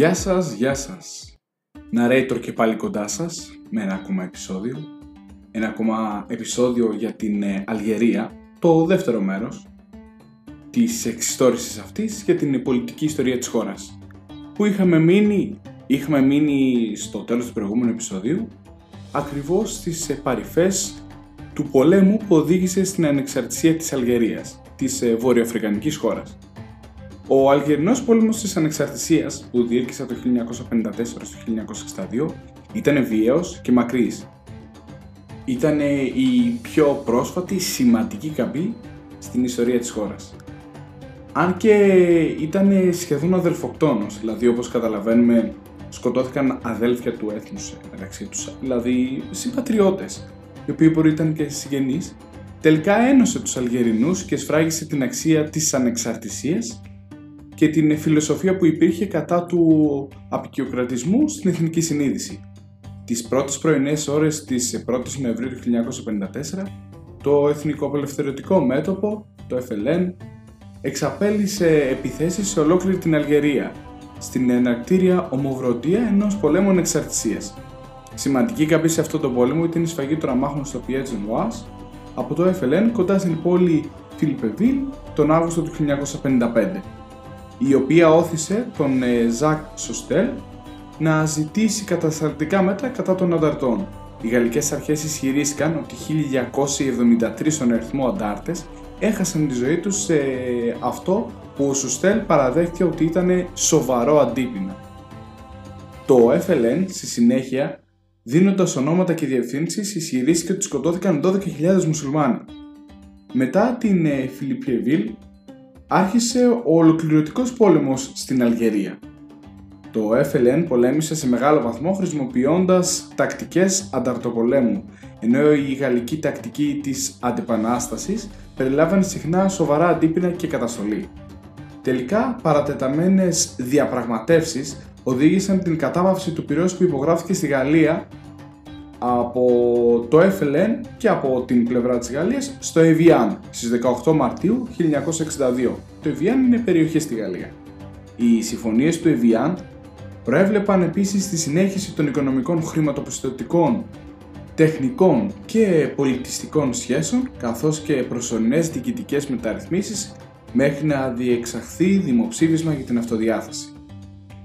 Γεια σας, γεια σας. Narrator και πάλι κοντά σας με ένα ακόμα επεισόδιο. Ένα ακόμα επεισόδιο για την ε, Αλγερία, το δεύτερο μέρος της εξιστόρησης αυτής για την πολιτική ιστορία της χώρας. Που είχαμε μείνει, είχαμε μείνει στο τέλος του προηγούμενου επεισοδίου ακριβώς στις ε, παρυφές του πολέμου που οδήγησε στην ανεξαρτησία της Αλγερίας, της ε, βορειοαφρικανικής χώρας. Ο Αλγερινός πόλεμος της ανεξαρτησίας που διήρκησε από το 1954 στο 1962 ήταν βίαιος και μακρύς. Ήταν η πιο πρόσφατη σημαντική καμπή στην ιστορία της χώρας. Αν και ήταν σχεδόν αδελφοκτόνος, δηλαδή όπως καταλαβαίνουμε σκοτώθηκαν αδέλφια του έθνους μεταξύ τους, δηλαδή συμπατριώτες, οι οποίοι μπορεί ήταν και συγγενείς, τελικά ένωσε τους Αλγερινούς και σφράγισε την αξία της ανεξαρτησίας και την φιλοσοφία που υπήρχε κατά του απεικιοκρατισμού στην εθνική συνείδηση. Τις πρώτες πρωινές ώρες της 1ης Νοεμβρίου του 1954, το Εθνικό Απελευθερωτικό Μέτωπο, το FLN, εξαπέλυσε επιθέσεις σε ολόκληρη την Αλγερία, στην εναρκτήρια ομοβροντία ενός πολέμου εξαρτησίας. Σημαντική καμπή σε αυτό το πόλεμο ήταν η σφαγή των αμάχων στο Πιέτζ Νουάς από το FLN κοντά στην πόλη Φιλιππεβίλ τον Αύγουστο του 1955 η οποία όθησε τον Ζακ ε, Σοστέλ να ζητήσει κατασταλτικά μέτρα κατά των ανταρτών. Οι γαλλικές αρχές ισχυρίστηκαν ότι 1273 στον αριθμό αντάρτες έχασαν τη ζωή τους σε αυτό που ο Σοστέλ παραδέχτηκε ότι ήταν σοβαρό αντίπεινα. Το FLN στη συνέχεια, δίνοντας ονόματα και διευθύνσεις, ισχυρίστηκε ότι σκοτώθηκαν 12.000 μουσουλμάνοι. Μετά την ε, Φιλιππιεβίλ, άρχισε ο ολοκληρωτικός πόλεμος στην Αλγερία. Το FLN πολέμησε σε μεγάλο βαθμό χρησιμοποιώντας τακτικές ανταρτοπολέμου, ενώ η γαλλική τακτική της αντιπανάστασης περιλάμβανε συχνά σοβαρά αντίπεινα και καταστολή. Τελικά, παρατεταμένες διαπραγματεύσεις οδήγησαν την κατάβαυση του πυρός που υπογράφηκε στη Γαλλία από το FLN και από την πλευρά της Γαλλίας στο Evian στις 18 Μαρτίου 1962. Το Evian είναι περιοχή στη Γαλλία. Οι συμφωνίες του Evian προέβλεπαν επίσης τη συνέχιση των οικονομικών χρηματοπιστωτικών, τεχνικών και πολιτιστικών σχέσεων καθώς και προσωρινές διοικητικές μεταρρυθμίσεις μέχρι να διεξαχθεί δημοψήφισμα για την αυτοδιάθεση.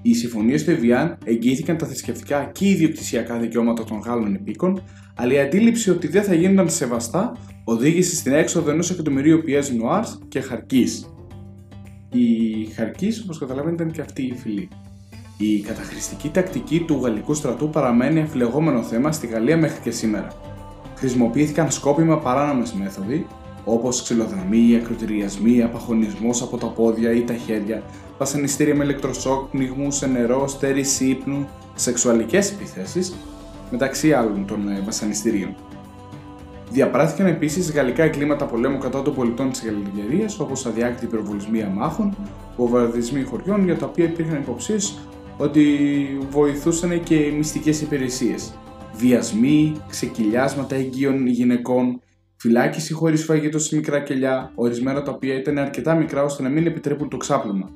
Οι συμφωνίες του Εβιάν εγγύηθηκαν τα θρησκευτικά και ιδιοκτησιακά δικαιώματα των Γάλλων επίκων, αλλά η αντίληψη ότι δεν θα γίνονταν σεβαστά οδήγησε στην έξοδο ενός εκατομμυρίου πιέζ Νουάρ και Χαρκής. Η Χαρκής, όπως καταλαβαίνετε, ήταν και αυτή η φυλή. Η καταχρηστική τακτική του γαλλικού στρατού παραμένει αφιλεγόμενο θέμα στη Γαλλία μέχρι και σήμερα. Χρησιμοποιήθηκαν σκόπιμα παράνομες μέθοδοι, όπως ξυλοδραμοί, ακροτηριασμοί, απαχωνισμό από τα πόδια ή τα χέρια, βασανιστήρια με ηλεκτροσόκ, πνιγμούς σε νερό, στέρηση ύπνου, σεξουαλικές επιθέσεις, μεταξύ άλλων των ε, βασανιστήριων. Διαπράχθηκαν επίσης γαλλικά εγκλήματα πολέμου κατά των πολιτών της Γαλλικερίας, όπως αδιάκριτη πυροβολισμοί αμάχων, βομβαρδισμοί χωριών, για τα οποία υπήρχαν υποψίες ότι βοηθούσαν και μυστικές υπηρεσίες. Βιασμοί, ξεκυλιάσματα εγγύων γυναικών, φυλάκιση χωρίς φαγητό σε μικρά κελιά, ορισμένα τα οποία ήταν αρκετά μικρά ώστε να μην επιτρέπουν το ξάπλωμα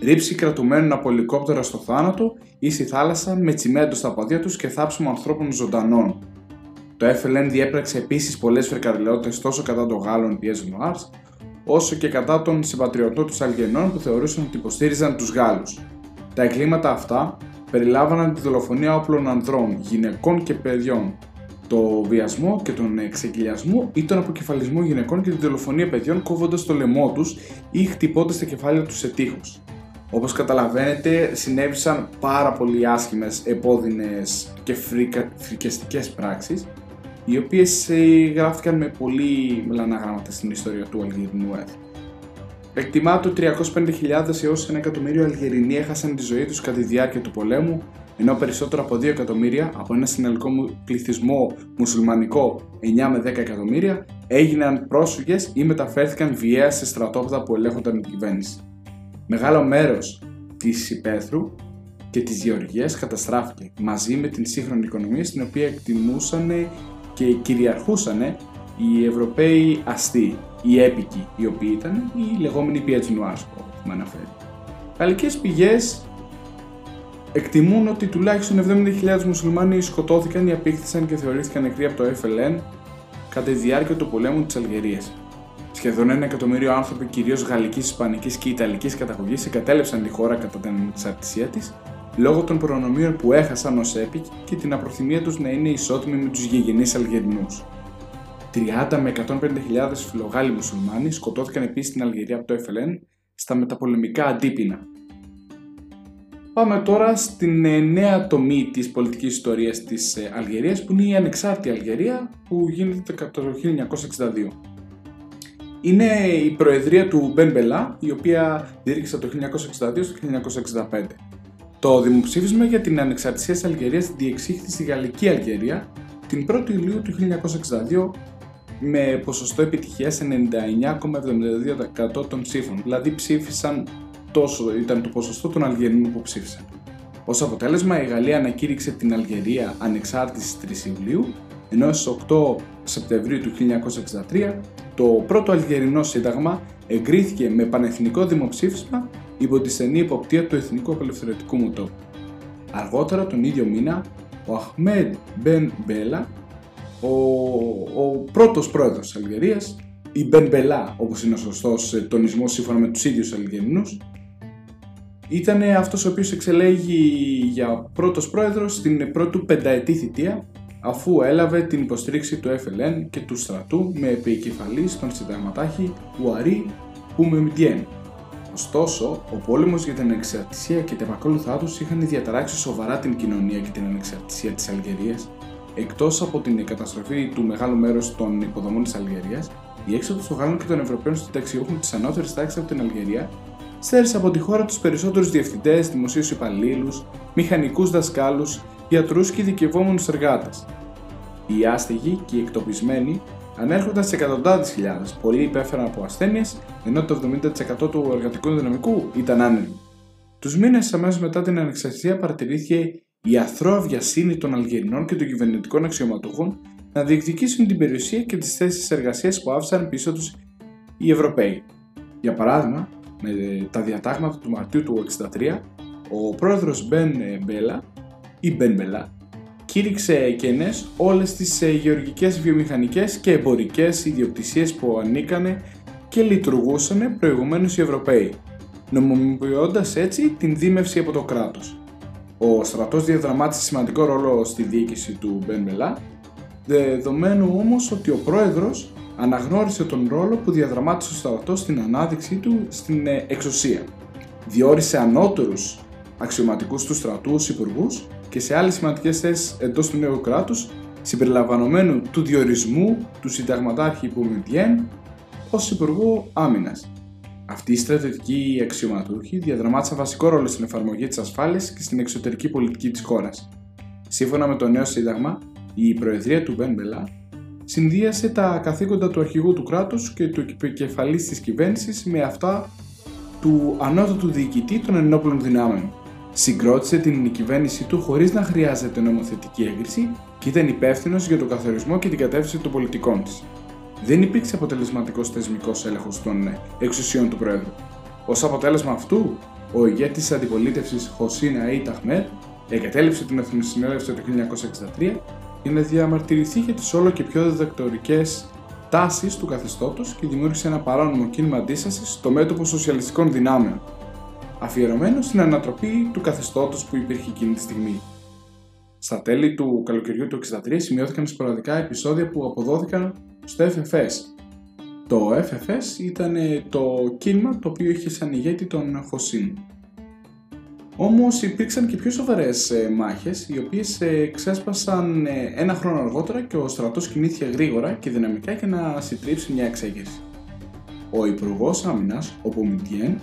ρήψη κρατουμένων από ελικόπτερα στο θάνατο ή στη θάλασσα με τσιμέντο στα πόδια τους και θάψιμο ανθρώπων ζωντανών. Το FLN διέπραξε επίσης πολλές φρικαριλαιότητες τόσο κατά των Γάλλων πιέζ Noirs, όσο και κατά των συμπατριωτών τους Αλγενών που θεωρούσαν ότι υποστήριζαν τους Γάλλους. Τα εγκλήματα αυτά περιλάμβαναν τη δολοφονία όπλων ανδρών, γυναικών και παιδιών, το βιασμό και τον εξεγγυλιασμό ή τον αποκεφαλισμό γυναικών και τη δολοφονία παιδιών κόβοντας το λαιμό τους ή χτυπώντας τα κεφάλια τους σε τείχους. Όπως καταλαβαίνετε συνέβησαν πάρα πολύ άσχημες, επώδυνες και φρικα... φρικιαστικές πράξεις οι οποίες ε, γράφτηκαν με πολύ μελανά γράμματα στην ιστορία του Αλγερινού έθνου. Εκτιμάται ότι 305.000 έως 1 εκατομμύριο Αλγερινοί έχασαν τη ζωή τους κατά τη διάρκεια του πολέμου, ενώ περισσότερο από 2 εκατομμύρια από ένα συνολικό πληθυσμό μουσουλμανικό 9 με 10 εκατομμύρια έγιναν πρόσφυγες ή μεταφέρθηκαν βιαία σε στρατόπεδα που ελέγχονταν η κυβέρνηση. Μεγάλο μέρος της υπαίθρου και της γεωργίας καταστράφηκε μαζί με την σύγχρονη οικονομία στην οποία εκτιμούσαν και κυριαρχούσαν οι Ευρωπαίοι αστεί, οι έπικοι, οι οποίοι ήταν οι λεγόμενοι πιέτσι νουάρς που έχουμε αναφέρει. Γαλλικές πηγές εκτιμούν ότι τουλάχιστον 70.000 μουσουλμάνοι σκοτώθηκαν ή απήχθησαν και θεωρήθηκαν νεκροί από το FLN κατά τη διάρκεια του πολέμου της Αλγερίας. Σχεδόν ένα εκατομμύριο άνθρωποι, κυρίως γαλλικής, ισπανικής και ιταλικής καταγωγής, εγκατέλειψαν τη χώρα κατά την ανεξαρτησία της λόγω των προνομίων που έχασαν ως έπικ και την απροθυμία τους να είναι ισότιμοι με τους γηγενείς Αλγερινούς. 30 με 150.000 φιλογάλοι μουσουλμάνοι σκοτώθηκαν επίσης στην Αλγερία από το FLN στα μεταπολεμικά αντίπεινα. Πάμε τώρα στην ε, νέα τομή της πολιτικής ιστορίας της ε, Αλγερίας που είναι η ανεξάρτητη Αλγερία που γίνεται κατά το 1962. Είναι η προεδρία του Μπεν Μπελά η οποία διήρκησε το 1962 στο 1965. Το δημοψήφισμα για την ανεξαρτησία της Αλγερίας διεξήχθη στη Γαλλική Αλγερία την 1η Ιουλίου του 1962 με ποσοστό επιτυχίας 99,72% των ψήφων, δηλαδή ψήφισαν τόσο ήταν το ποσοστό των Αλγερινών που ψήφισαν. Ω αποτέλεσμα, η Γαλλία ανακήρυξε την Αλγερία ανεξάρτητη στις 3 Ιουλίου, ενώ στις 8 Σεπτεμβρίου του 1963 το πρώτο Αλγερινό Σύνταγμα εγκρίθηκε με πανεθνικό δημοψήφισμα υπό τη στενή υποπτία του Εθνικού Απελευθερωτικού Μουτόπου. Αργότερα τον ίδιο μήνα, ο Αχμέντ Μπεν Μπέλα, ο, ο πρώτος πρόεδρος της Αλγερίας, η Μπεν Μπελά, όπως είναι ο σωστός ε, τονισμός σύμφωνα με τους ίδιους Αλγερινούς, ήταν αυτός ο οποίος εξελέγει για πρώτος πρόεδρος στην πρώτη πενταετή θητεία αφού έλαβε την υποστήριξη του FLN και του στρατού με επικεφαλή στον συνταγματάρχη Ουαρί Πουμεμντιέν. Ωστόσο, ο πόλεμος για την ανεξαρτησία και τα επακόλουθά τους είχαν διαταράξει σοβαρά την κοινωνία και την ανεξαρτησία της Αλγερίας, εκτός από την καταστροφή του μεγάλου μέρους των υποδομών της Αλγερίας, η έξοδο των Γάλλων και των Ευρωπαίων συνταξιούχων τη ανώτερη τάξη από την Αλγερία στέρισε από τη χώρα τους περισσότερους διευθυντές, δημοσίους υπαλλήλους, μηχανικούς δασκάλους, γιατρούς και ειδικευόμενους εργάτες. Οι άστεγοι και οι εκτοπισμένοι ανέρχονταν σε εκατοντάδες χιλιάδες, πολλοί υπέφεραν από ασθένειες, ενώ το 70% του εργατικού δυναμικού ήταν άνεργοι. Τους μήνες αμέσως μετά την ανεξαρτησία παρατηρήθηκε η αθρώα βιασύνη των Αλγερινών και των κυβερνητικών αξιωματούχων να διεκδικήσουν την περιουσία και τις θέσεις εργασίας που άφησαν πίσω τους οι Ευρωπαίοι. Για παράδειγμα, με τα διατάγματα του Μαρτίου του 1963, ο πρόεδρος Μπεν Μπέλα ή Μπεν Μπελά κήρυξε εκενές όλες τις ε, γεωργικές, βιομηχανικές και εμπορικές ιδιοκτησίες που ανήκανε και λειτουργούσαν προηγουμένως οι Ευρωπαίοι, νομιμοποιώντας έτσι την δίμευση από το κράτος. Ο στρατός διαδραμάτισε σημαντικό ρόλο στη διοίκηση του Μπεν Μπελά, δεδομένου όμως ότι ο πρόεδρος αναγνώρισε τον ρόλο που διαδραμάτισε ο στρατός στην ανάδειξή του στην ε, εξουσία. Διόρισε ανώτερους αξιωματικούς του στρατούς ως υπουργούς και σε άλλες σημαντικές θέσεις εντός του νέου κράτους, συμπεριλαμβανομένου του διορισμού του συνταγματάρχη Πουμιντιέν ως Υπουργού Άμυνας. Αυτοί οι στρατιωτικοί αξιωματούχοι διαδραμάτισαν βασικό ρόλο στην εφαρμογή της ασφάλειας και στην εξωτερική πολιτική της χώρας. Σύμφωνα με το νέο σύνταγμα, η Προεδρία του Μπεν Μπελά συνδύασε τα καθήκοντα του αρχηγού του κράτους και του επικεφαλής της κυβέρνησης με αυτά του ανώτατου διοικητή των ενόπλων δυνάμεων. Συγκρότησε την κυβέρνησή του χωρίς να χρειάζεται νομοθετική έγκριση και ήταν υπεύθυνος για τον καθορισμό και την κατεύθυνση των πολιτικών της. Δεν υπήρξε αποτελεσματικός θεσμικός έλεγχος των εξουσιών του Πρόεδρου. Ω αποτέλεσμα αυτού, ο ηγέτης της αντιπολίτευσης Χωσίν Αϊτ Αχμέτ εγκατέλειψε την Εθνοσυνέλευση το 1963 για να διαμαρτυρηθεί για τις όλο και πιο διδακτορικές τάσεις του καθεστώτος και δημιούργησε ένα παράνομο κίνημα αντίστασης στο μέτωπο σοσιαλιστικών δυνάμεων, αφιερωμένο στην ανατροπή του καθεστώτος που υπήρχε εκείνη τη στιγμή. Στα τέλη του καλοκαιριού του 1963 σημειώθηκαν σποραδικά επεισόδια που αποδόθηκαν στο FFS. Το FFS ήταν το κίνημα το οποίο είχε σαν ηγέτη τον Χωσίν. Όμως υπήρξαν και πιο σοβαρές ε, μάχες, οι οποίες ε, ξέσπασαν ε, ένα χρόνο αργότερα και ο στρατός κινήθηκε γρήγορα και δυναμικά για να συντρίψει μια εξέγερση. Ο Υπουργός Άμυνας, ο Πομιτιέν,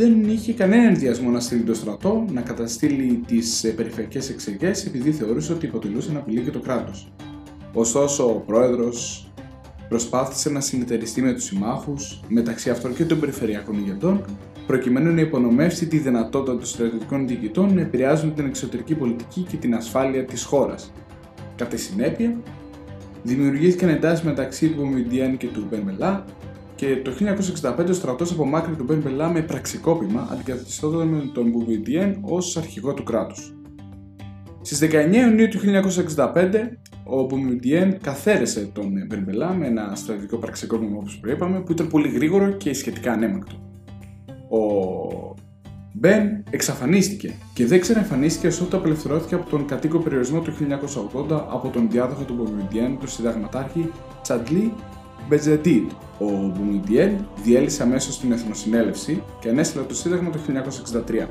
δεν είχε κανένα ενδιασμό να στείλει το στρατό να καταστήλει τις περιφερειακές εξεγέρσεις επειδή θεωρούσε ότι αποτελούσε απειλή και το κράτος. Ωστόσο, ο πρόεδρος προσπάθησε να συνεταιριστεί με τους συμμάχους, μεταξύ αυτών και των περιφερειακών ηγετών, προκειμένου να υπονομεύσει τη δυνατότητα των στρατιωτικών διοικητών να επηρεάζουν την εξωτερική πολιτική και την ασφάλεια της χώρας. Κατά συνέπεια, δημιουργήθηκαν εντάσεις μεταξύ του Μιντιάν και του Μπερμελά και το 1965 ο στρατός απομάκρυνε τον Μπεν Μπελά με πραξικόπημα αντικαθιστώντας τον Μπουμιντιέν ως αρχηγό του κράτους. Στις 19 Ιουνίου του 1965 ο Μπουμιντιέν καθαίρεσε τον Μπεν Μπελά με ένα στρατιωτικό πραξικόπημα όπως προείπαμε που ήταν πολύ γρήγορο και σχετικά ανέμακτο. Ο Μπεν εξαφανίστηκε και δεν ξαναεμφανίστηκε ότου απελευθερώθηκε από τον κατοίκο περιορισμό του 1980 από τον διάδοχο του Μπουμιντιέν, τον συνταγματάρχη Τσαντλή Μπετζετίτ. Ο Μπουμιντιέν διέλυσε αμέσως την Εθνοσυνέλευση και ανέστηλε το Σύνταγμα το 1963.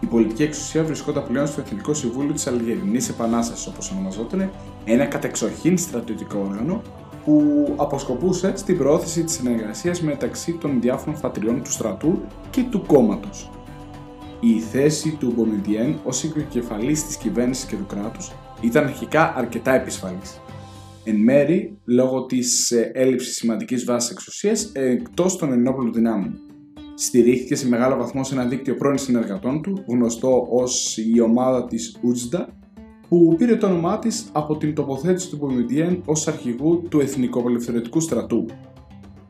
Η πολιτική εξουσία βρισκόταν πλέον στο Εθνικό Συμβούλιο της Αλγερινή Επανάστασης, όπως ονομαζόταν, ένα κατεξοχήν στρατιωτικό όργανο που αποσκοπούσε στην προώθηση της συνεργασίας μεταξύ των διάφορων φατριών του στρατού και του κόμματος. Η θέση του Μπομιντιέν ως επικεφαλή της κυβέρνησης και του κράτους ήταν αρχικά αρκετά επισφαλής εν μέρη λόγω της ε, έλλειψης σημαντικής βάσης εξουσίας εκτός των ενόπλων δυνάμεων. Στηρίχθηκε σε μεγάλο βαθμό σε ένα δίκτυο πρώην συνεργατών του, γνωστό ως η ομάδα της Ούτζντα, που πήρε το όνομά της από την τοποθέτηση του Μπομιντιέν ως αρχηγού του Εθνικοπελευθερωτικού Στρατού.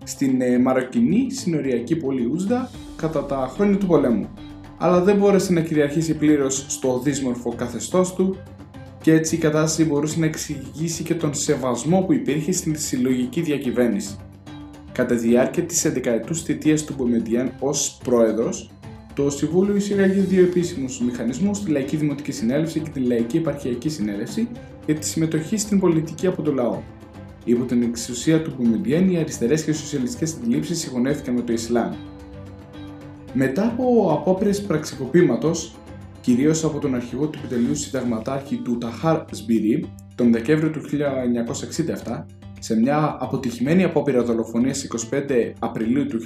Στην ε, Μαροκινή συνοριακή πόλη Ούτζντα κατά τα χρόνια του πολέμου, αλλά δεν μπόρεσε να κυριαρχήσει πλήρως στο δύσμορφο καθεστώς του και έτσι η κατάσταση μπορούσε να εξηγήσει και τον σεβασμό που υπήρχε στην συλλογική διακυβέρνηση. Κατά τη διάρκεια της 11η θητείας του Μπομεντιάν ως πρόεδρος, το Συμβούλιο εισήγαγε δύο επίσημους μηχανισμούς, τη Λαϊκή Δημοτική Συνέλευση και τη Λαϊκή Επαρχιακή Συνέλευση, για τη συμμετοχή στην πολιτική από το λαό. Υπό την εξουσία του Μπομεντιάν, οι αριστερές και σοσιαλιστικές αντιλήψεις συγχωνεύτηκαν με το Ισλάμ. Μετά από απόπειρες πραξικοπήματος, κυρίως από τον αρχηγό του επιτελείου συνταγματάρχη του Ταχάρ Σμπίρι τον Δεκέμβριο του 1967 σε μια αποτυχημένη απόπειρα δολοφονίας 25 Απριλίου του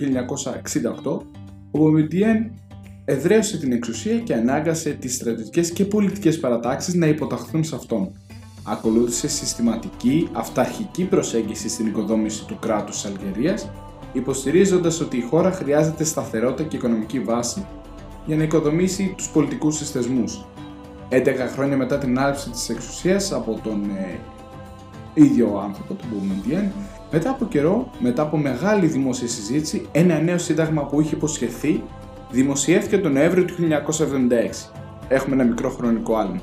1968 ο Μπομιντιέν εδραίωσε την εξουσία και ανάγκασε τις στρατιωτικές και πολιτικές παρατάξεις να υποταχθούν σε αυτόν. Ακολούθησε συστηματική αυταρχική προσέγγιση στην οικοδόμηση του κράτους της Αλγερίας, υποστηρίζοντας ότι η χώρα χρειάζεται σταθερότητα και οικονομική βάση για να οικοδομήσει τους πολιτικούς της θεσμούς. 11 χρόνια μετά την άλυψη της εξουσίας από τον ε, ίδιο άνθρωπο, τον Μπουμεντιέν, μετά από καιρό, μετά από μεγάλη δημόσια συζήτηση, ένα νέο σύνταγμα που είχε υποσχεθεί δημοσιεύθηκε τον Νοέμβριο του 1976. Έχουμε ένα μικρό χρονικό άλμα.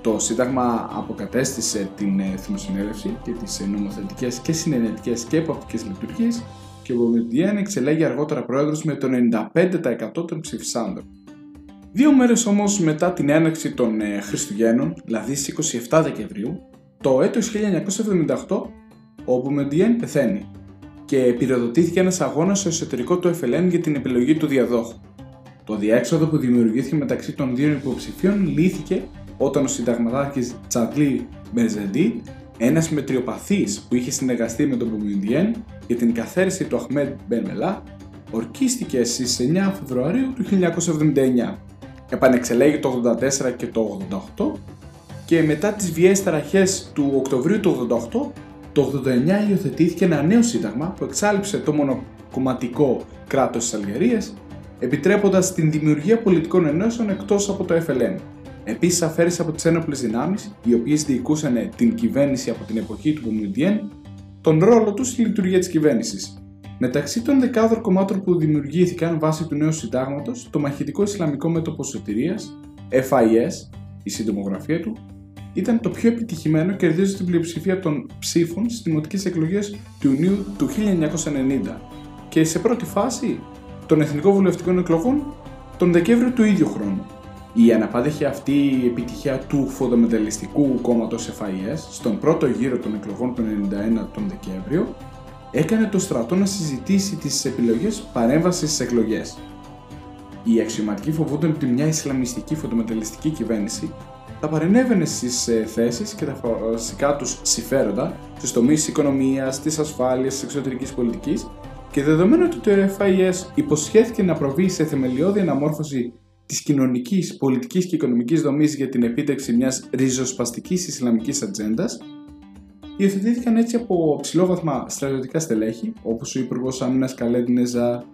Το Σύνταγμα αποκατέστησε την Εθνοσυνέλευση και τις νομοθετικές και συνενετικές και εποπτικές λειτουργίες και ο Μπομεντιέν εξελέγει αργότερα πρόεδρος με το 95% των ψηφισάντων. Δύο μέρες όμως μετά την έναρξη των ε, Χριστουγέννων, δηλαδή στις 27 Δεκεμβρίου, το έτος 1978, ο Μπομεντιέν πεθαίνει και πυροδοτήθηκε ένας αγώνας στο εσωτερικό του FLN για την επιλογή του διαδόχου. Το διέξοδο που δημιουργήθηκε μεταξύ των δύο υποψηφίων λύθηκε όταν ο συνταγματάρχης Τσαντλή Μπεζεντή ένας μετριοπαθής που είχε συνεργαστεί με τον Μπουμιντιέν για την καθαίρεση του Αχμέντ Μπεν ορκίστηκε στις 9 Φεβρουαρίου του 1979. Επανεξελέγει το 84 και το 88 και μετά τις βιαίες ταραχές του Οκτωβρίου του 88 το 89 υιοθετήθηκε ένα νέο σύνταγμα που εξάλληψε το μονοκομματικό κράτος της Αλγερίας επιτρέποντας την δημιουργία πολιτικών ενώσεων εκτός από το FLN. Επίσης, αφαίρεσε από τις ένοπλες δυνάμεις, οι οποίες διοικούσαν την κυβέρνηση από την εποχή του Μπουμουντιέν, τον ρόλο τους στη λειτουργία της κυβέρνησης. Μεταξύ των δεκάδων κομμάτων που δημιουργήθηκαν βάσει του νέου συντάγματος, το μαχητικό Ισλαμικό Μέτωπο Σωτηρίας, FIS, η συντομογραφία του, ήταν το πιο επιτυχημένο κερδίζοντα την πλειοψηφία των ψήφων στις δημοτικές εκλογές του Ιουνίου του 1990 και σε πρώτη φάση των εθνικών βουλευτικών εκλογών τον Δεκέμβριο του ίδιου χρόνου. Η αναπάντεχη αυτή επιτυχία του φοντομεταλλιστικού κόμματος FIS στον πρώτο γύρο των εκλογών του 1991 τον Δεκέμβριο έκανε το στρατό να συζητήσει τις επιλογές παρέμβασης στις εκλογές. Οι αξιωματικοί φοβούνταν ότι μια Ισλαμιστική φωτομεταλλιστική κυβέρνηση θα παρενέβαινε στις ε, θέσεις και τα βασικά τους συμφέροντα στους τομείς της οικονομίας, της ασφάλειας, της εξωτερικής πολιτικής και δεδομένου ότι το FIS υποσχέθηκε να προβεί σε θεμελιώδη αναμόρφωση της κοινωνικής, πολιτικής και οικονομικής δομής για την επίτευξη μιας ριζοσπαστικής Ισλαμικής ατζέντας, υιοθετήθηκαν έτσι από ψηλόβαθμα στρατιωτικά στελέχη, όπως ο Υπουργός Άμυνας Καλέντινεζα,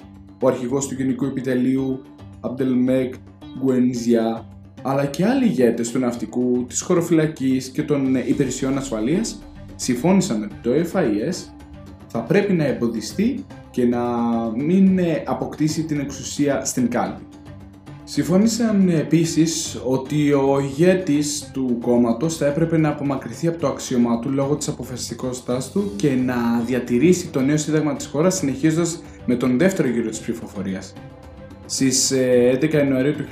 ο αρχηγός του Γενικού Επιτελείου Αμπτελμέκ Γκουενζιά, αλλά και άλλοι ηγέτες του ναυτικού, της χωροφυλακής και των υπηρεσιών ασφαλείας συμφώνησαν ότι το FIS θα πρέπει να εμποδιστεί και να μην ε, αποκτήσει την εξουσία στην κάλπη. Συμφώνησαν επίσης ότι ο ηγέτης του κόμματος θα έπρεπε να απομακρυνθεί από το αξίωμά του λόγω της αποφασιστικότητάς του και να διατηρήσει το νέο σύνταγμα της χώρας συνεχίζοντας με τον δεύτερο γύρο της ψηφοφορίας. Στις 11 Ιανουαρίου του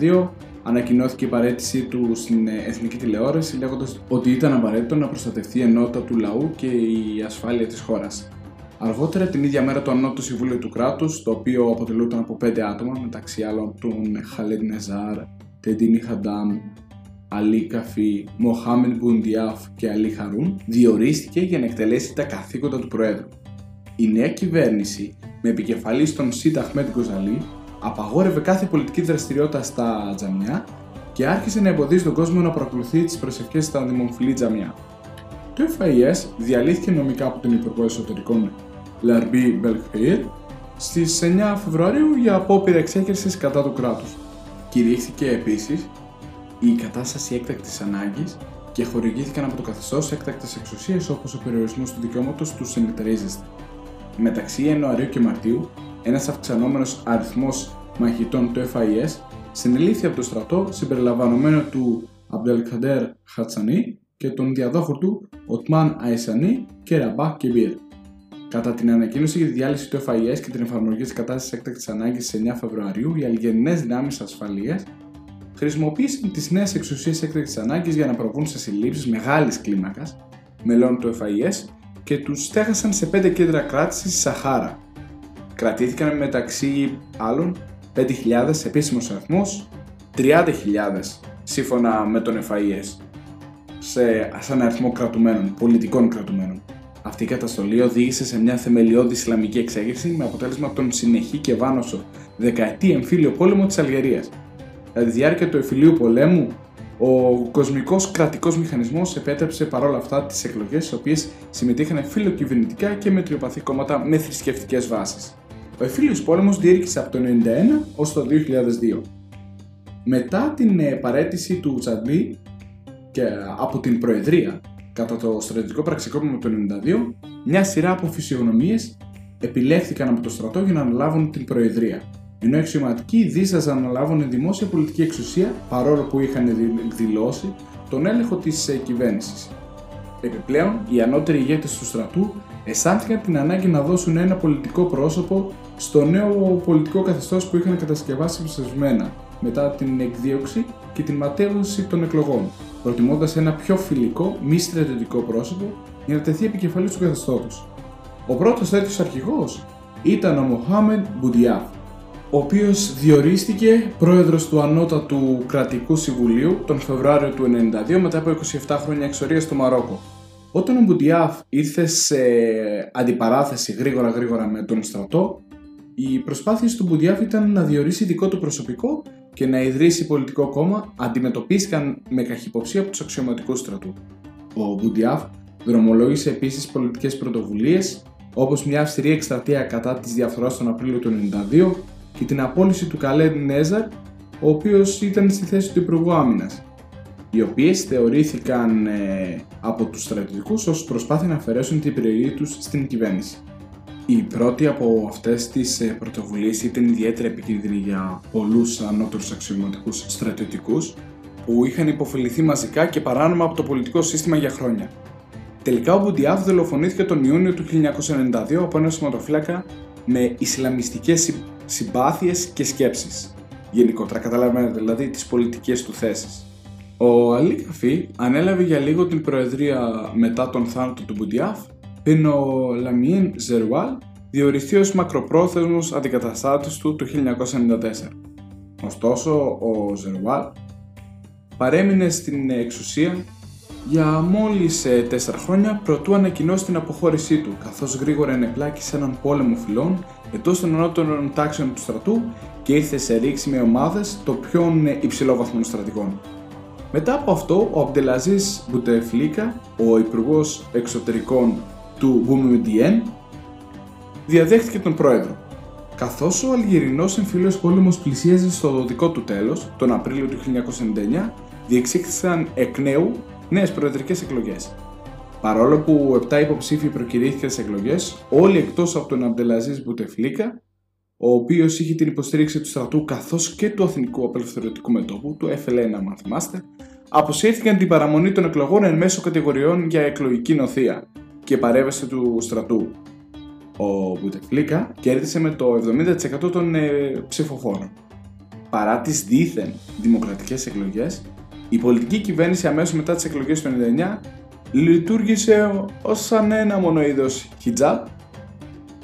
1992 ανακοινώθηκε η παρέτησή του στην εθνική τηλεόραση λέγοντας ότι ήταν απαραίτητο να προστατευτεί η ενότητα του λαού και η ασφάλεια της χώρας. Αργότερα την ίδια μέρα το Ανώτο Συμβούλιο του Κράτους, το οποίο αποτελούταν από πέντε άτομα, μεταξύ άλλων τον Χαλέντ Νεζάρ, Τεντίνι Χαντάμ, Αλή Καφή, Μοχάμεν Μπουντιάφ και Αλή Χαρούν, διορίστηκε για να εκτελέσει τα καθήκοντα του Προέδρου. Η νέα κυβέρνηση, με επικεφαλής στον Σίτ Αχμέτ Γκοζαλή, απαγόρευε κάθε πολιτική δραστηριότητα στα τζαμιά και άρχισε να εμποδίζει τον κόσμο να παρακολουθεί τις προσευχές στα δημοφιλή τζαμιά. Το FIS διαλύθηκε νομικά από τον Υπουργό Εσωτερικών Λαρμπί Μπελχέιρ στις 9 Φεβρουαρίου για απόπειρα εξέγερσης κατά του κράτους. Κηρύχθηκε επίσης η κατάσταση έκτακτης ανάγκης και χορηγήθηκαν από το καθεστώς έκτακτη εξουσία όπως ο περιορισμός του δικαιώματος του συνεταιρίζεστε. Μεταξύ Ιανουαρίου και Μαρτίου, ένας αυξανόμενος αριθμός μαχητών του FIS συνελήφθη από το στρατό συμπεριλαμβανομένο του Αμπτελκαντέρ Χατσανί και τον διαδόχο του Οτμάν Αϊσανί και Ραμπά Κεμπίρ. Κατά την ανακοίνωση για τη διάλυση του FIS και την εφαρμογή της κατάστασης έκτακτης ανάγκης στι 9 Φεβρουαρίου, οι Αλγερινέ δυνάμεις ασφαλείας χρησιμοποίησαν τις νέες εξουσίες έκτακτης ανάγκης για να προβούν σε συλλήψεις μεγάλης κλίμακας μελών του FIS και τους στέγασαν σε 5 κέντρα κράτησης στη Σαχάρα. Κρατήθηκαν μεταξύ άλλων 5.000 επίσημο αριθμό, 30.000 σύμφωνα με τον FIS σε, σαν αριθμό κρατουμένων, πολιτικών κρατουμένων. Αυτή η καταστολή οδήγησε σε μια θεμελιώδη Ισλαμική εξέγερση με αποτέλεσμα τον συνεχή και βάνωσο δεκαετή εμφύλιο πόλεμο της Αλγερίας. Κατά τη διάρκεια του εμφυλίου πολέμου, ο κοσμικός κρατικός μηχανισμός επέτρεψε παρόλα αυτά τις εκλογές, στις οποίες συμμετείχαν φιλοκυβερνητικά και μετριοπαθή κόμματα με θρησκευτικές βάσεις. Ο εμφύλιος πόλεμος διήρκησε από το 1991 ως το 2002. Μετά την ε, παρέτηση του Τσαντλή και από την Προεδρία κατά το στρατιωτικό πραξικόπημα του 1992, μια σειρά από φυσιογνωμίες επιλέχθηκαν από το στρατό για να αναλάβουν την Προεδρία. Ενώ οι αξιωματικοί δίσταζαν να αναλάβουν δημόσια πολιτική εξουσία παρόλο που είχαν εκδηλώσει τον έλεγχο της ε, κυβέρνησης. Επιπλέον, οι ανώτεροι ηγέτες του στρατού αισθάνθηκαν την ανάγκη να δώσουν ένα πολιτικό πρόσωπο στο νέο πολιτικό καθεστώς που είχαν κατασκευάσει ψευσμένα μετά την εκδίωξη και την ματέωση των εκλογών, προτιμώντας ένα πιο φιλικό, μη στρατιωτικό πρόσωπο για να τεθεί επικεφαλής του καθεστώτος. Ο πρώτος τέτοιος αρχηγός ήταν ο Μοχάμεντ Μπουντιάφ, ο οποίος διορίστηκε πρόεδρος του Ανώτατου Κρατικού Συμβουλίου τον Φεβρουάριο του 1992 μετά από 27 χρόνια εξορίας στο Μαρόκο. Όταν ο Μπουντιάφ ήρθε σε αντιπαράθεση γρήγορα γρήγορα με τον στρατό, οι προσπάθειες του Μπουντιάφ ήταν να διορίσει δικό του προσωπικό και να ιδρύσει πολιτικό κόμμα αντιμετωπίστηκαν με καχυποψία από τους αξιωματικούς στρατού. Ο Μπουντιάφ δρομολόγησε επίσης πολιτικές πρωτοβουλίες όπως μια αυστηρή εκστρατεία κατά της διαφθοράς τον Απρίλιο του 1992 και την απόλυση του Καλέντ Νέζαρ, ο οποίος ήταν στη θέση του Υπουργού Άμυνας, οι οποίες θεωρήθηκαν ε, από τους στρατιωτικούς ως προσπάθεια να αφαιρέσουν την περιοχή τους στην κυβέρνηση. Η πρώτη από αυτές τις ε, πρωτοβουλίες ήταν ιδιαίτερα επικίνδυνη για πολλούς ανώτερους αξιωματικούς στρατιωτικούς που είχαν υποφεληθεί μαζικά και παράνομα από το πολιτικό σύστημα για χρόνια. Τελικά ο Μπουντιάφ δολοφονήθηκε τον Ιούνιο του 1992 από ένα σωματοφύλακα με ισλαμιστικές συμπάθειες και σκέψεις. Γενικότερα, καταλαβαίνετε δηλαδή τις πολιτικές του θέσεις. Ο Αλή Καφή ανέλαβε για λίγο την προεδρία μετά τον θάνατο του Μπουντιάφ πριν ο Λαμίν Ζερουάλ διοριστεί ως μακροπρόθεσμος αντικαταστάτης του το 1994. Ωστόσο, ο Ζερουάλ παρέμεινε στην εξουσία για μόλις 4 ε, χρόνια προτού ανακοινώσει την αποχώρησή του, καθώς γρήγορα ενεπλάκη σε έναν πόλεμο φυλών εντός των ενότερων τάξεων του στρατού και ήρθε σε ρήξη με ομάδες των πιο υψηλόβαθμων στρατηγών. Μετά από αυτό, ο Αμπτελαζής Μπουτεφλίκα, ο υπουργός Εξωτερικών του Μπουμιντιέν διαδέχτηκε τον πρόεδρο. Καθώς ο Αλγερινός εμφύλιος πόλεμος πλησίαζε στο δικό του τέλος, τον Απρίλιο του 1999, διεξήχθησαν εκ νέου νέες προεδρικές εκλογές. Παρόλο που 7 υποψήφοι προκηρύχθηκαν στις εκλογές, όλοι εκτός από τον Αμπτελαζής Μπουτεφλίκα, ο οποίος είχε την υποστήριξη του στρατού καθώς και του Αθηνικού Απελευθερωτικού Μετώπου, του FLN, αν θυμάστε, αποσύρθηκαν την παραμονή των εκλογών εν μέσω κατηγοριών για εκλογική νοθεία και παρέμβαση του στρατού. Ο Μπουτεφλίκα κέρδισε με το 70% των ε, ψηφοφόρων. Παρά τις δίθεν δημοκρατικές εκλογές, η πολιτική κυβέρνηση αμέσως μετά τις εκλογές του 1999 λειτουργήσε ως σαν ένα μόνο είδο χιτζάπ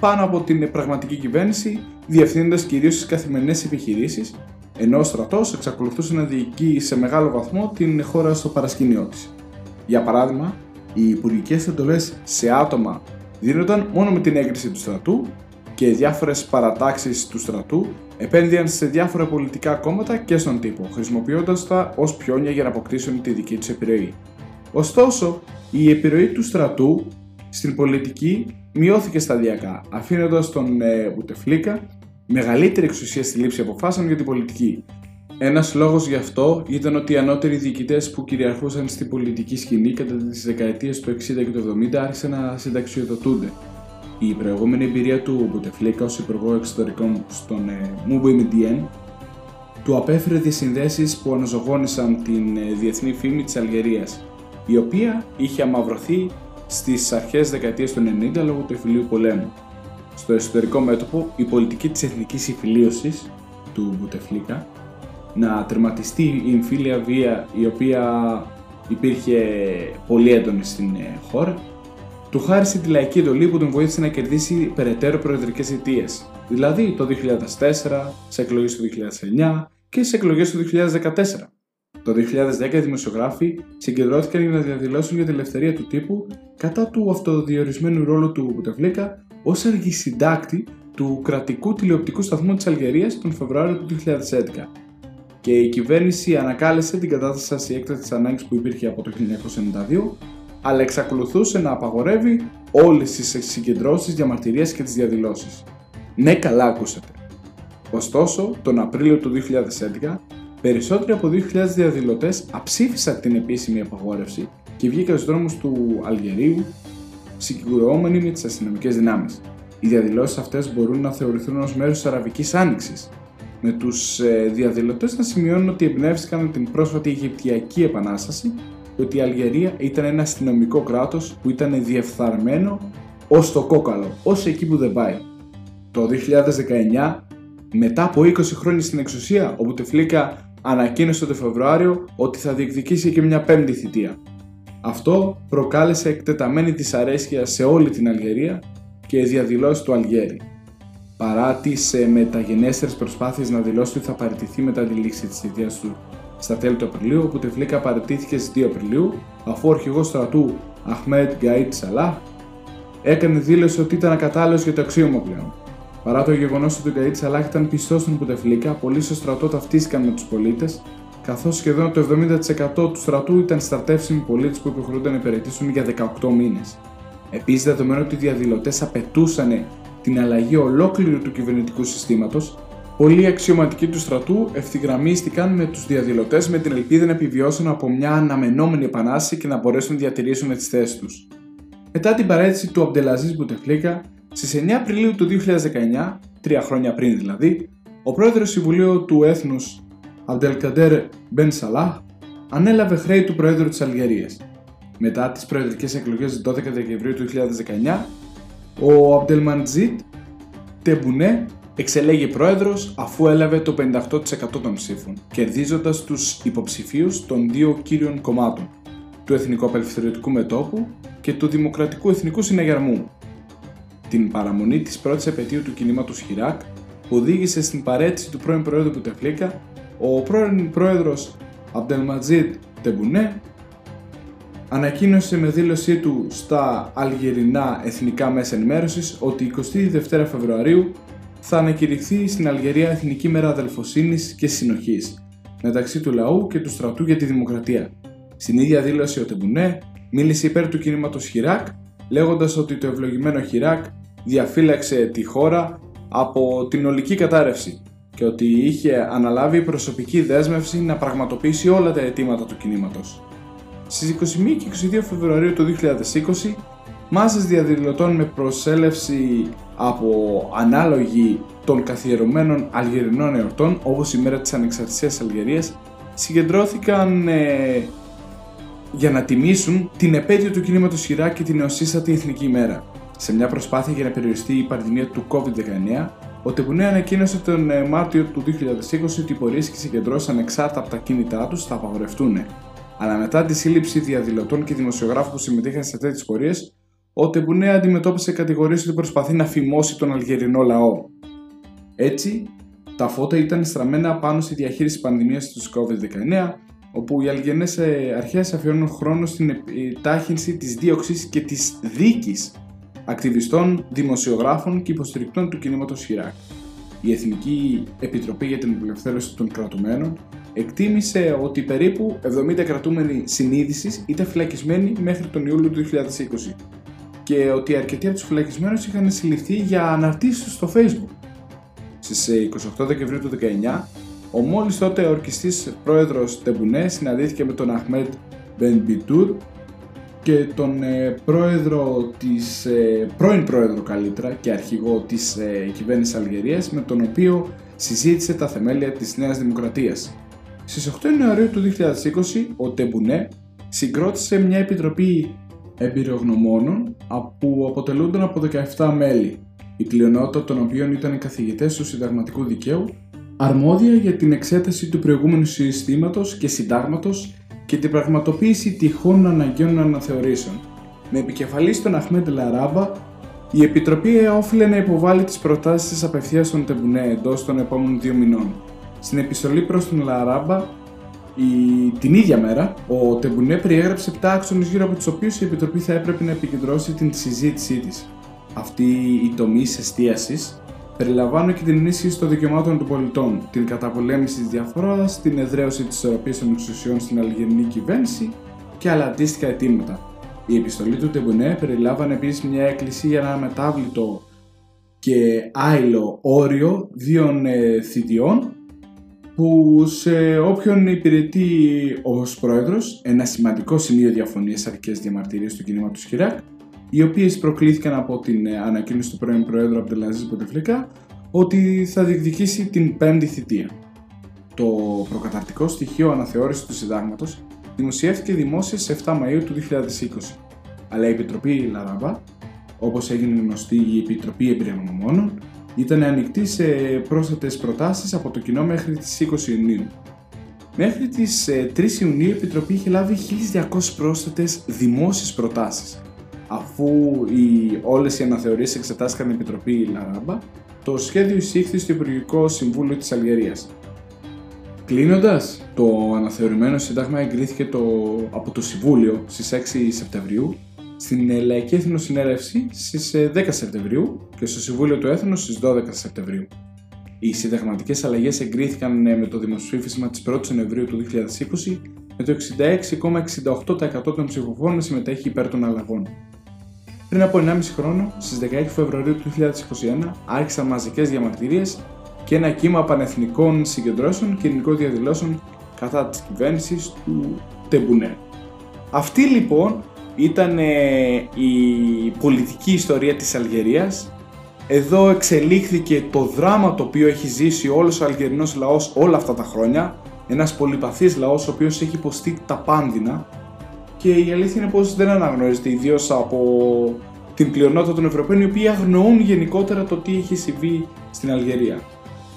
πάνω από την πραγματική κυβέρνηση, διευθύνοντας κυρίως τις καθημερινές επιχειρήσεις, ενώ ο στρατός εξακολουθούσε να διοικεί σε μεγάλο βαθμό την χώρα στο παρασκήνιό της. Για παράδειγμα, οι υπουργικές εντολές σε άτομα δίνονταν μόνο με την έγκριση του στρατού και διάφορες παρατάξεις του στρατού επένδυαν σε διάφορα πολιτικά κόμματα και στον τύπο, χρησιμοποιώντας τα ως πιόνια για να αποκτήσουν τη δική τους επιρροή. Ωστόσο, η επιρροή του στρατού στην πολιτική μειώθηκε σταδιακά, αφήνοντας τον ε, Μπουτεφλίκα μεγαλύτερη εξουσία στη λήψη αποφάσεων για την πολιτική. Ένας λόγος γι' αυτό ήταν ότι οι ανώτεροι διοικητές που κυριαρχούσαν στην πολιτική σκηνή κατά τις δεκαετίες του 60 και του 70 άρχισαν να συνταξιοδοτούνται. Η προηγούμενη εμπειρία του Μπουτεφλίκα ως υπουργό εξωτερικών στον ε, Μουμπουιμιντιέν του απέφερε διασυνδέσει που αναζωγόνησαν την ε, διεθνή φήμη της Αλγερίας, η οποία είχε αμαυρωθεί στις αρχές δεκαετίας του 90 λόγω του εφηλίου πολέμου. Στο εσωτερικό μέτωπο, η πολιτική της εθνικής συμφιλίωσης του Μπουτεφλίκα να τερματιστεί η εμφύλια βία η οποία υπήρχε πολύ έντονη στην ε, χώρα, του χάρισε τη λαϊκή εντολή που τον βοήθησε να κερδίσει περαιτέρω προεδρικές αιτίες, δηλαδή το 2004, σε εκλογές του 2009 και σε εκλογές του 2014. Το 2010 οι δημοσιογράφοι συγκεντρώθηκαν για να διαδηλώσουν για την ελευθερία του τύπου κατά του αυτοδιορισμένου ρόλου του Μπουτεφλίκα ως αργησυντάκτη του κρατικού τηλεοπτικού σταθμού της Αλγερίας τον Φεβρουάριο του 2011. Και η κυβέρνηση ανακάλεσε την κατάσταση έκτακτη ανάγκης που υπήρχε από το 1992, αλλά εξακολουθούσε να απαγορεύει όλες τις συγκεντρώσεις, διαμαρτυρίες και τις διαδηλώσεις. Ναι, καλά ακούσατε. Ωστόσο, τον Απρίλιο του 2011 Περισσότεροι από 2.000 διαδηλωτές αψήφισαν την επίσημη απαγόρευση και βγήκαν στους δρόμους του Αλγερίου συγκρουόμενοι με τις αστυνομικές δυνάμεις. Οι διαδηλώσεις αυτές μπορούν να θεωρηθούν ως μέρος της Αραβικής Άνοιξης, με τους ε, διαδηλωτές να σημειώνουν ότι εμπνεύστηκαν την πρόσφατη Αιγυπτιακή Επανάσταση και ότι η Αλγερία ήταν ένα αστυνομικό κράτος που ήταν διεφθαρμένο ως το κόκαλο, ως εκεί που δεν πάει. Το 2019, μετά από 20 χρόνια στην εξουσία, ο Μπουτεφλίκα ανακοίνωσε το Φεβρουάριο ότι θα διεκδικήσει και μια πέμπτη θητεία. Αυτό προκάλεσε εκτεταμένη δυσαρέσκεια σε όλη την Αλγερία και διαδηλώσει του Αλγέρι. Παρά τις ε, μεταγενέστερες προσπάθειες να δηλώσει ότι θα παραιτηθεί μετά τη λήξη της θητείας του στα τέλη του Απριλίου, ο Πουτεφλίκα παραιτήθηκε στις 2 Απριλίου, αφού ο αρχηγός στρατού Αχμέτ Γκαίτ Σαλάχ έκανε δήλωση ότι ήταν ακατάλληλος για το αξίωμα πλέον. Παρά το γεγονός ότι ο Γκαίτ Σαλάχ ήταν πιστός στον Πουτεφλίκα, πολλοί στο στρατό ταυτίστηκαν με τους πολίτες, καθώς σχεδόν το 70% του στρατού ήταν στρατεύσιμοι πολίτες που υποχρεούνταν να υπηρετήσουν για 18 μήνες. Επίσης, δεδομένου ότι οι διαδηλωτές απαιτούσαν την αλλαγή ολόκληρου του κυβερνητικού συστήματος, πολλοί αξιωματικοί του στρατού ευθυγραμμίστηκαν με τους διαδηλωτές με την ελπίδα να επιβιώσουν από μια αναμενόμενη επανάσταση και να μπορέσουν να διατηρήσουν τις θέσεις τους. Μετά την παρέτηση του Αμπτελαζή Μπουτεφλίκα, Στις 9 Απριλίου του 2019, τρία χρόνια πριν δηλαδή, ο πρόεδρος Συμβουλίου του Έθνους Αμπτελκαντέρ Μπεν Σαλάχ ανέλαβε χρέη του Προέδρου της Αλγερίας. Μετά τις προεδρικές εκλογές 12 Δεκεμβρίου του 2019, ο Αμπτελμαντζίτ Τεμπουνέ εξελέγει πρόεδρος αφού έλαβε το 58% των ψήφων, κερδίζοντας τους υποψηφίους των δύο κύριων κομμάτων, του Εθνικού Απελευθερωτικού Μετώπου και του Δημοκρατικού Εθνικού Συναγερμού, την παραμονή της πρώτης επαιτίου του κινήματος Χιράκ που οδήγησε στην παρέτηση του πρώην πρόεδρου Πουτεφλίκα, ο πρώην πρόεδρος Αμπτελματζίτ Τεμπουνέ ανακοίνωσε με δήλωσή του στα αλγερινά εθνικά μέσα ενημέρωσης ότι 22 Φεβρουαρίου θα ανακηρυχθεί στην Αλγερία Εθνική Μέρα Αδελφοσύνης και Συνοχής μεταξύ του λαού και του στρατού για τη δημοκρατία. Στην ίδια δήλωση ο Τεμπουνέ μίλησε υπέρ του κινήματος Χιράκ λέγοντας ότι το ευλογημένο Χιράκ διαφύλαξε τη χώρα από την ολική κατάρρευση και ότι είχε αναλάβει προσωπική δέσμευση να πραγματοποιήσει όλα τα αιτήματα του κινήματος. Στις 21 και 22 Φεβρουαρίου του 2020, μάζες διαδηλωτών με προσέλευση από ανάλογη των καθιερωμένων Αλγερινών εορτών, όπως η μέρα της Ανεξαρτησίας Αλγερίας, συγκεντρώθηκαν ε, για να τιμήσουν την επέτειο του κινήματος Χιράκ και την νεοσύστατη Εθνική ημέρα. Σε μια προσπάθεια για να περιοριστεί η πανδημία του COVID-19, ο Τεμπουνέ ανακοίνωσε τον ε, Μάρτιο του 2020 ότι οι πορείες και συγκεντρώσεις ανεξάρτητα από τα κίνητά τους θα απαγορευτούν. Αλλά μετά τη σύλληψη διαδηλωτών και δημοσιογράφων που συμμετείχαν σε τέτοιες πορείες, ο Τεμπουνέ αντιμετώπισε κατηγορίες ότι προσπαθεί να φημώσει τον Αλγερινό λαό. Έτσι, τα φώτα ήταν στραμμένα πάνω στη διαχείριση πανδημίας του COVID-19, όπου οι Αλγερινές ε, αρχές αφιώνουν χρόνο στην επιτάχυνση της δίωξης και της δίκης ακτιβιστών, δημοσιογράφων και υποστηρικτών του κινήματος Χιράκ. Η Εθνική Επιτροπή για την Απελευθέρωση των Κρατουμένων εκτίμησε ότι περίπου 70 κρατούμενοι συνείδησης ήταν φυλακισμένοι μέχρι τον Ιούλιο του 2020 και ότι αρκετοί από τους φυλακισμένους είχαν συλληφθεί για αναρτήσεις στο Facebook. Στις 28 ε, Δεκεμβρίου του 2019, ο μόλις τότε ορκιστής πρόεδρος Τεμπουνέ συναντήθηκε με τον Αχμέτ Μπενμπιτούρ και τον ε, πρόεδρο της, ε, πρώην πρόεδρο καλύτερα και αρχηγό της ε, κυβέρνησης Αλγερίας με τον οποίο συζήτησε τα θεμέλια της Νέας Δημοκρατίας. Στις 8 Ιανουαρίου του 2020 ο Τεμπουνέ συγκρότησε μια επιτροπή εμπειρογνωμόνων που αποτελούνταν από 17 μέλη, η πλειονότητα των οποίων ήταν οι καθηγητές του συνταγματικού δικαίου, αρμόδια για την εξέταση του προηγούμενου συστήματος και συντάγματος και την πραγματοποίηση τυχόν αναγκαίων αναθεωρήσεων. Με επικεφαλής τον Αχμέντ Λαράμπα, η Επιτροπή όφιλε να υποβάλει τις προτάσεις της απευθείας στον Τεμπουνέ εντός των επόμενων δύο μηνών. Στην επιστολή προς τον Λαράμπα, η... την ίδια μέρα, ο Τεμπουνέ περιέγραψε 7 άξονε γύρω από τους οποίους η Επιτροπή θα έπρεπε να επικεντρώσει την συζήτησή της. Αυτή η τομή εστίασης περιλαμβάνουν και την ενίσχυση των δικαιωμάτων των πολιτών, την καταπολέμηση της διαφορά, την εδραίωση της ισορροπίας των εξουσιών στην Αλγερινή κυβέρνηση και άλλα αντίστοιχα αιτήματα. Η επιστολή του Τεμπουνέ περιλάμβανε επίσης μια έκκληση για ένα μετάβλητο και άειλο όριο δύο ε, θητιών που σε όποιον υπηρετεί ως πρόεδρος, ένα σημαντικό σημείο διαφωνίας αρχικέ διαμαρτυρίες του κινήματο Χιράκ, οι οποίες προκλήθηκαν από την ε, ανακοίνωση του πρώην Προέδρου Αμπτελαζής Ποτεφλικά ότι θα διεκδικήσει την πέμπτη θητεία. Το προκαταρτικό στοιχείο αναθεώρησης του συντάγματος δημοσιεύτηκε δημόσια σε 7 Μαΐου του 2020, αλλά η Επιτροπή Λαραμπά, όπως έγινε γνωστή η Επιτροπή Εμπειρογνωμόνων, ήταν ανοιχτή σε πρόσθετες προτάσεις από το κοινό μέχρι τις 20 Ιουνίου. Μέχρι τις 3 ε, Ιουνίου η Επιτροπή είχε λάβει 1.200 πρόσθετες δημόσιες προτάσεις, αφού οι, όλες οι αναθεωρήσεις εξετάστηκαν στην Επιτροπή Λαράμπα, το σχέδιο εισήχθη στο Υπουργικό Συμβούλιο της Αλγερίας. Κλείνοντας, το αναθεωρημένο σύνταγμα εγκρίθηκε το, από το Συμβούλιο στις 6 Σεπτεμβρίου, στην Λαϊκή Εθνοσυνέλευση στις 10 ε, Σεπτεμβρίου και στο Συμβούλιο του Έθνους στις 12 Σεπτεμβρίου. Οι συνταγματικές αλλαγές εγκρίθηκαν ε, με το δημοψήφισμα της 1η Νοεμβρίου του 2020 με το 66,68% των ψηφοφόρων να συμμετέχει υπέρ των αλλαγών. Πριν από 1,5 χρόνο, στις 16 Φεβρουαρίου του 2021, άρχισαν μαζικές διαμαρτυρίες και ένα κύμα πανεθνικών συγκεντρώσεων και ελληνικών διαδηλώσεων κατά της κυβέρνησης του Τεμπουνέ. Αυτή λοιπόν ήταν η πολιτική ιστορία της Αλγερίας. Εδώ εξελίχθηκε το δράμα το οποίο έχει ζήσει όλος ο αλγερινός λαός όλα αυτά τα χρόνια. Ένας πολυπαθής λαός ο οποίος έχει υποστεί τα πάνδυνα και η αλήθεια είναι πως δεν αναγνωρίζεται ιδίως από την πλειονότητα των Ευρωπαίων οι οποίοι αγνοούν γενικότερα το τι έχει συμβεί στην Αλγερία.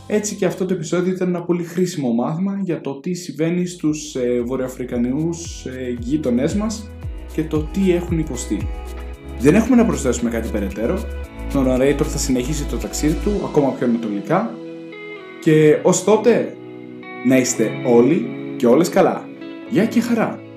Έτσι και αυτό το επεισόδιο ήταν ένα πολύ χρήσιμο μάθημα για το τι συμβαίνει στους ε, βορειοαφρικανιούς ε, γείτονές μας και το τι έχουν υποστεί. Δεν έχουμε να προσθέσουμε κάτι περαιτέρω. Το narrator θα συνεχίσει το ταξίδι του ακόμα πιο ανατολικά και ως τότε να είστε όλοι και όλες καλά. Γεια και χαρά!